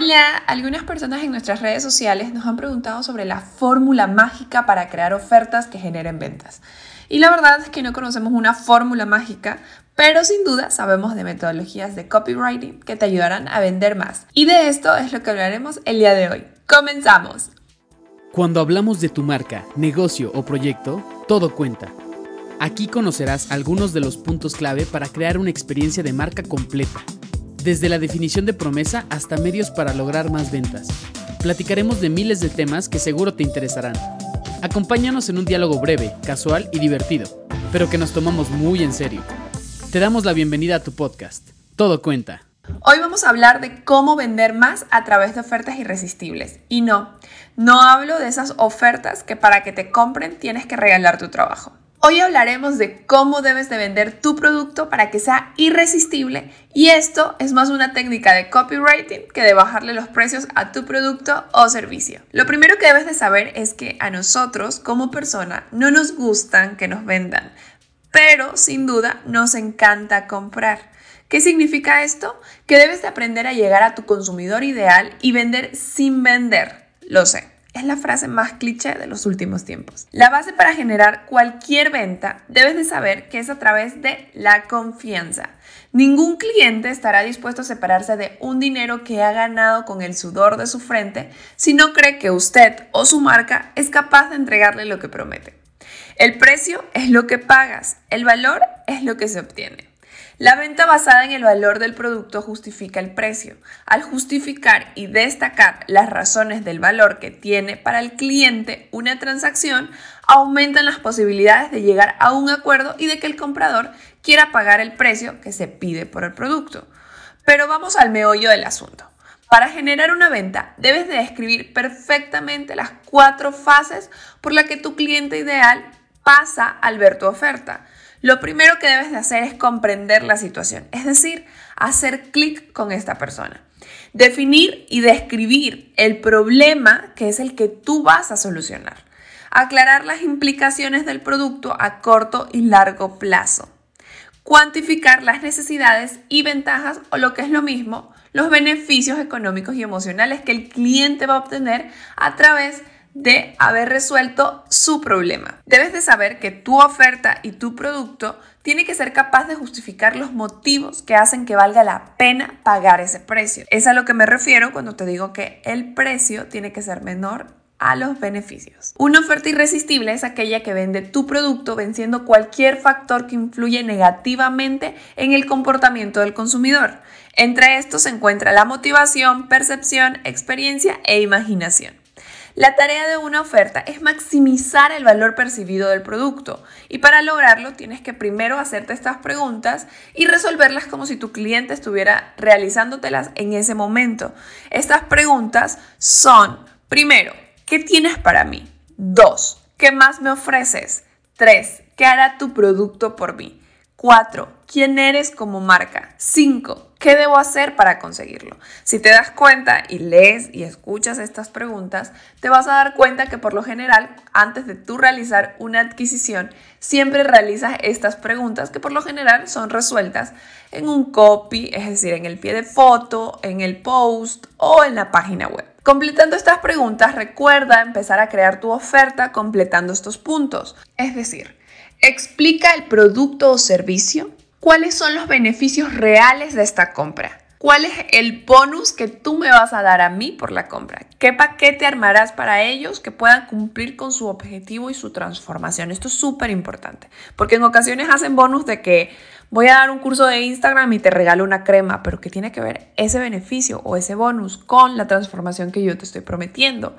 Hola, algunas personas en nuestras redes sociales nos han preguntado sobre la fórmula mágica para crear ofertas que generen ventas. Y la verdad es que no conocemos una fórmula mágica, pero sin duda sabemos de metodologías de copywriting que te ayudarán a vender más. Y de esto es lo que hablaremos el día de hoy. ¡Comenzamos! Cuando hablamos de tu marca, negocio o proyecto, todo cuenta. Aquí conocerás algunos de los puntos clave para crear una experiencia de marca completa desde la definición de promesa hasta medios para lograr más ventas. Platicaremos de miles de temas que seguro te interesarán. Acompáñanos en un diálogo breve, casual y divertido, pero que nos tomamos muy en serio. Te damos la bienvenida a tu podcast. Todo cuenta. Hoy vamos a hablar de cómo vender más a través de ofertas irresistibles. Y no, no hablo de esas ofertas que para que te compren tienes que regalar tu trabajo. Hoy hablaremos de cómo debes de vender tu producto para que sea irresistible y esto es más una técnica de copywriting que de bajarle los precios a tu producto o servicio. Lo primero que debes de saber es que a nosotros como persona no nos gustan que nos vendan, pero sin duda nos encanta comprar. ¿Qué significa esto? Que debes de aprender a llegar a tu consumidor ideal y vender sin vender. Lo sé es la frase más cliché de los últimos tiempos. La base para generar cualquier venta debes de saber que es a través de la confianza. Ningún cliente estará dispuesto a separarse de un dinero que ha ganado con el sudor de su frente si no cree que usted o su marca es capaz de entregarle lo que promete. El precio es lo que pagas, el valor es lo que se obtiene. La venta basada en el valor del producto justifica el precio. Al justificar y destacar las razones del valor que tiene para el cliente una transacción, aumentan las posibilidades de llegar a un acuerdo y de que el comprador quiera pagar el precio que se pide por el producto. Pero vamos al meollo del asunto. Para generar una venta, debes de describir perfectamente las cuatro fases por las que tu cliente ideal pasa al ver tu oferta. Lo primero que debes de hacer es comprender la situación, es decir, hacer clic con esta persona. Definir y describir el problema que es el que tú vas a solucionar. Aclarar las implicaciones del producto a corto y largo plazo. Cuantificar las necesidades y ventajas o lo que es lo mismo, los beneficios económicos y emocionales que el cliente va a obtener a través de de haber resuelto su problema. Debes de saber que tu oferta y tu producto tiene que ser capaz de justificar los motivos que hacen que valga la pena pagar ese precio. Es a lo que me refiero cuando te digo que el precio tiene que ser menor a los beneficios. Una oferta irresistible es aquella que vende tu producto venciendo cualquier factor que influye negativamente en el comportamiento del consumidor. Entre estos se encuentra la motivación, percepción, experiencia e imaginación. La tarea de una oferta es maximizar el valor percibido del producto y para lograrlo tienes que primero hacerte estas preguntas y resolverlas como si tu cliente estuviera realizándotelas en ese momento. Estas preguntas son, primero, ¿qué tienes para mí? Dos, ¿qué más me ofreces? Tres, ¿qué hará tu producto por mí? Cuatro, ¿quién eres como marca? Cinco, ¿Qué debo hacer para conseguirlo? Si te das cuenta y lees y escuchas estas preguntas, te vas a dar cuenta que por lo general, antes de tú realizar una adquisición, siempre realizas estas preguntas que por lo general son resueltas en un copy, es decir, en el pie de foto, en el post o en la página web. Completando estas preguntas, recuerda empezar a crear tu oferta completando estos puntos. Es decir, explica el producto o servicio ¿Cuáles son los beneficios reales de esta compra? ¿Cuál es el bonus que tú me vas a dar a mí por la compra? ¿Qué paquete armarás para ellos que puedan cumplir con su objetivo y su transformación? Esto es súper importante, porque en ocasiones hacen bonus de que voy a dar un curso de Instagram y te regalo una crema, pero que tiene que ver ese beneficio o ese bonus con la transformación que yo te estoy prometiendo.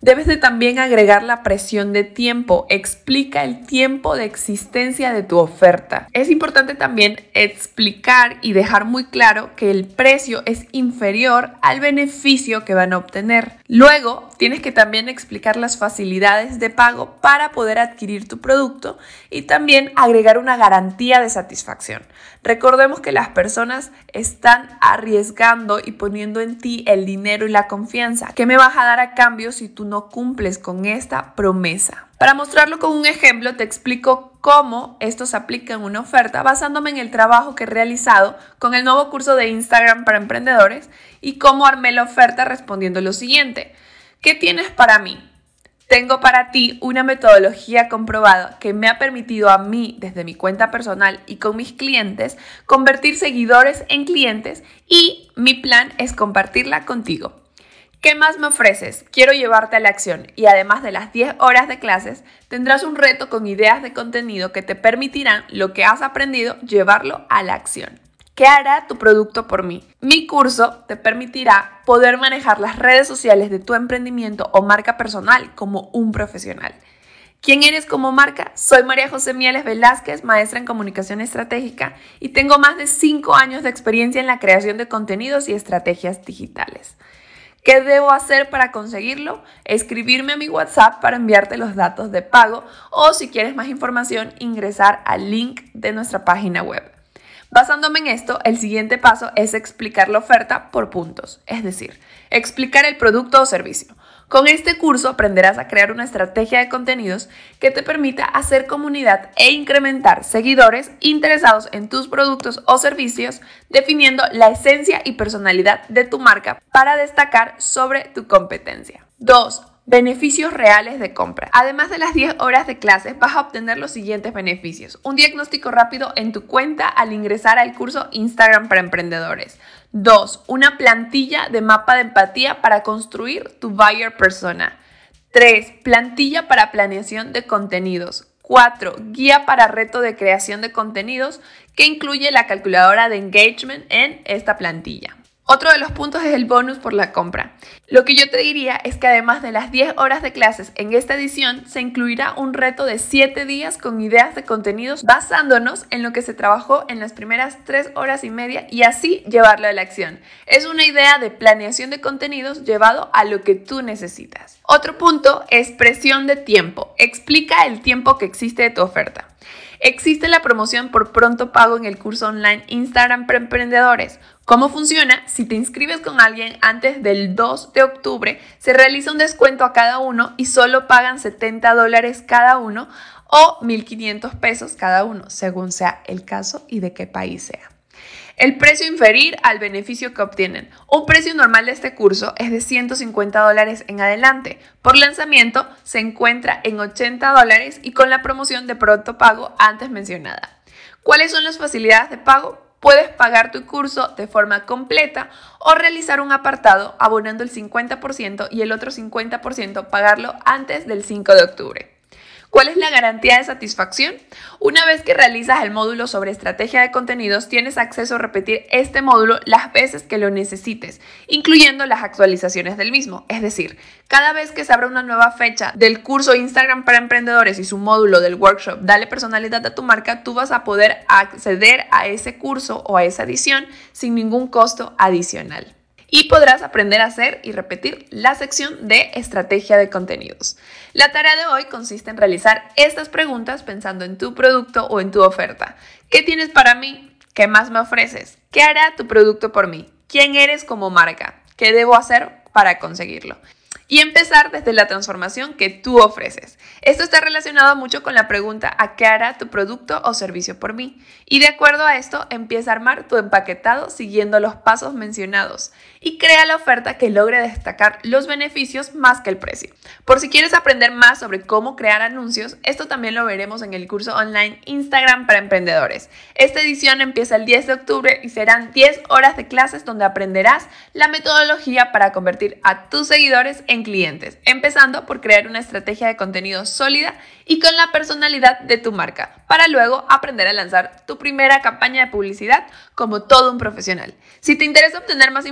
Debes de también agregar la presión de tiempo. Explica el tiempo de existencia de tu oferta. Es importante también explicar y dejar muy claro que el precio es inferior al beneficio que van a obtener. Luego, tienes que también explicar las facilidades de pago para poder adquirir tu producto y también agregar una garantía de satisfacción. Recordemos que las personas están arriesgando y poniendo en ti el dinero y la confianza. ¿Qué me vas a dar a cambio si tú no cumples con esta promesa? Para mostrarlo con un ejemplo, te explico cómo esto se aplica en una oferta basándome en el trabajo que he realizado con el nuevo curso de Instagram para emprendedores y cómo armé la oferta respondiendo lo siguiente. ¿Qué tienes para mí? Tengo para ti una metodología comprobada que me ha permitido a mí, desde mi cuenta personal y con mis clientes, convertir seguidores en clientes y mi plan es compartirla contigo. ¿Qué más me ofreces? Quiero llevarte a la acción y además de las 10 horas de clases, tendrás un reto con ideas de contenido que te permitirán lo que has aprendido llevarlo a la acción. ¿Qué hará tu producto por mí? Mi curso te permitirá poder manejar las redes sociales de tu emprendimiento o marca personal como un profesional. ¿Quién eres como marca? Soy María José Mieles Velázquez, maestra en comunicación estratégica y tengo más de 5 años de experiencia en la creación de contenidos y estrategias digitales. ¿Qué debo hacer para conseguirlo? Escribirme a mi WhatsApp para enviarte los datos de pago o si quieres más información ingresar al link de nuestra página web. Basándome en esto, el siguiente paso es explicar la oferta por puntos, es decir, explicar el producto o servicio. Con este curso aprenderás a crear una estrategia de contenidos que te permita hacer comunidad e incrementar seguidores interesados en tus productos o servicios, definiendo la esencia y personalidad de tu marca para destacar sobre tu competencia. 2. Beneficios reales de compra. Además de las 10 horas de clases, vas a obtener los siguientes beneficios. Un diagnóstico rápido en tu cuenta al ingresar al curso Instagram para emprendedores. 2. Una plantilla de mapa de empatía para construir tu buyer persona. 3. Plantilla para planeación de contenidos. 4. Guía para reto de creación de contenidos que incluye la calculadora de engagement en esta plantilla. Otro de los puntos es el bonus por la compra. Lo que yo te diría es que además de las 10 horas de clases en esta edición, se incluirá un reto de 7 días con ideas de contenidos basándonos en lo que se trabajó en las primeras 3 horas y media y así llevarlo a la acción. Es una idea de planeación de contenidos llevado a lo que tú necesitas. Otro punto es presión de tiempo. Explica el tiempo que existe de tu oferta. Existe la promoción por pronto pago en el curso online Instagram para emprendedores. ¿Cómo funciona? Si te inscribes con alguien antes del 2 de octubre, se realiza un descuento a cada uno y solo pagan 70 dólares cada uno o 1.500 pesos cada uno, según sea el caso y de qué país sea. El precio inferir al beneficio que obtienen. Un precio normal de este curso es de 150 dólares en adelante. Por lanzamiento se encuentra en 80 dólares y con la promoción de pronto pago antes mencionada. ¿Cuáles son las facilidades de pago? Puedes pagar tu curso de forma completa o realizar un apartado abonando el 50% y el otro 50% pagarlo antes del 5 de octubre. ¿Cuál es la garantía de satisfacción? Una vez que realizas el módulo sobre estrategia de contenidos, tienes acceso a repetir este módulo las veces que lo necesites, incluyendo las actualizaciones del mismo. Es decir, cada vez que se abra una nueva fecha del curso Instagram para emprendedores y su módulo del workshop Dale personalidad a tu marca, tú vas a poder acceder a ese curso o a esa edición sin ningún costo adicional y podrás aprender a hacer y repetir la sección de estrategia de contenidos. La tarea de hoy consiste en realizar estas preguntas pensando en tu producto o en tu oferta. ¿Qué tienes para mí? ¿Qué más me ofreces? ¿Qué hará tu producto por mí? ¿Quién eres como marca? ¿Qué debo hacer para conseguirlo? y empezar desde la transformación que tú ofreces. Esto está relacionado mucho con la pregunta ¿a qué hará tu producto o servicio por mí? Y de acuerdo a esto, empieza a armar tu empaquetado siguiendo los pasos mencionados y crea la oferta que logre destacar los beneficios más que el precio. Por si quieres aprender más sobre cómo crear anuncios, esto también lo veremos en el curso online Instagram para emprendedores. Esta edición empieza el 10 de octubre y serán 10 horas de clases donde aprenderás la metodología para convertir a tus seguidores en clientes, empezando por crear una estrategia de contenido sólida y con la personalidad de tu marca, para luego aprender a lanzar tu primera campaña de publicidad como todo un profesional. Si te interesa obtener más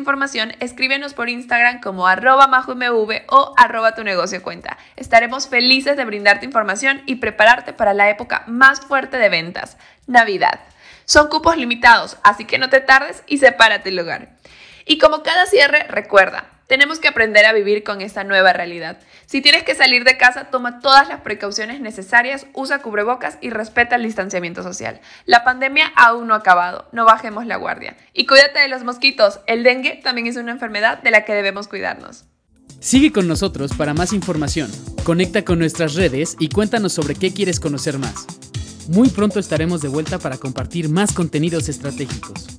escríbenos por Instagram como arroba majomv o arroba tu negocio cuenta. Estaremos felices de brindarte información y prepararte para la época más fuerte de ventas, Navidad. Son cupos limitados, así que no te tardes y sepárate el lugar. Y como cada cierre, recuerda, tenemos que aprender a vivir con esta nueva realidad. Si tienes que salir de casa, toma todas las precauciones necesarias, usa cubrebocas y respeta el distanciamiento social. La pandemia aún no ha acabado, no bajemos la guardia. Y cuídate de los mosquitos, el dengue también es una enfermedad de la que debemos cuidarnos. Sigue con nosotros para más información. Conecta con nuestras redes y cuéntanos sobre qué quieres conocer más. Muy pronto estaremos de vuelta para compartir más contenidos estratégicos.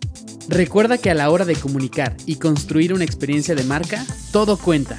Recuerda que a la hora de comunicar y construir una experiencia de marca, todo cuenta.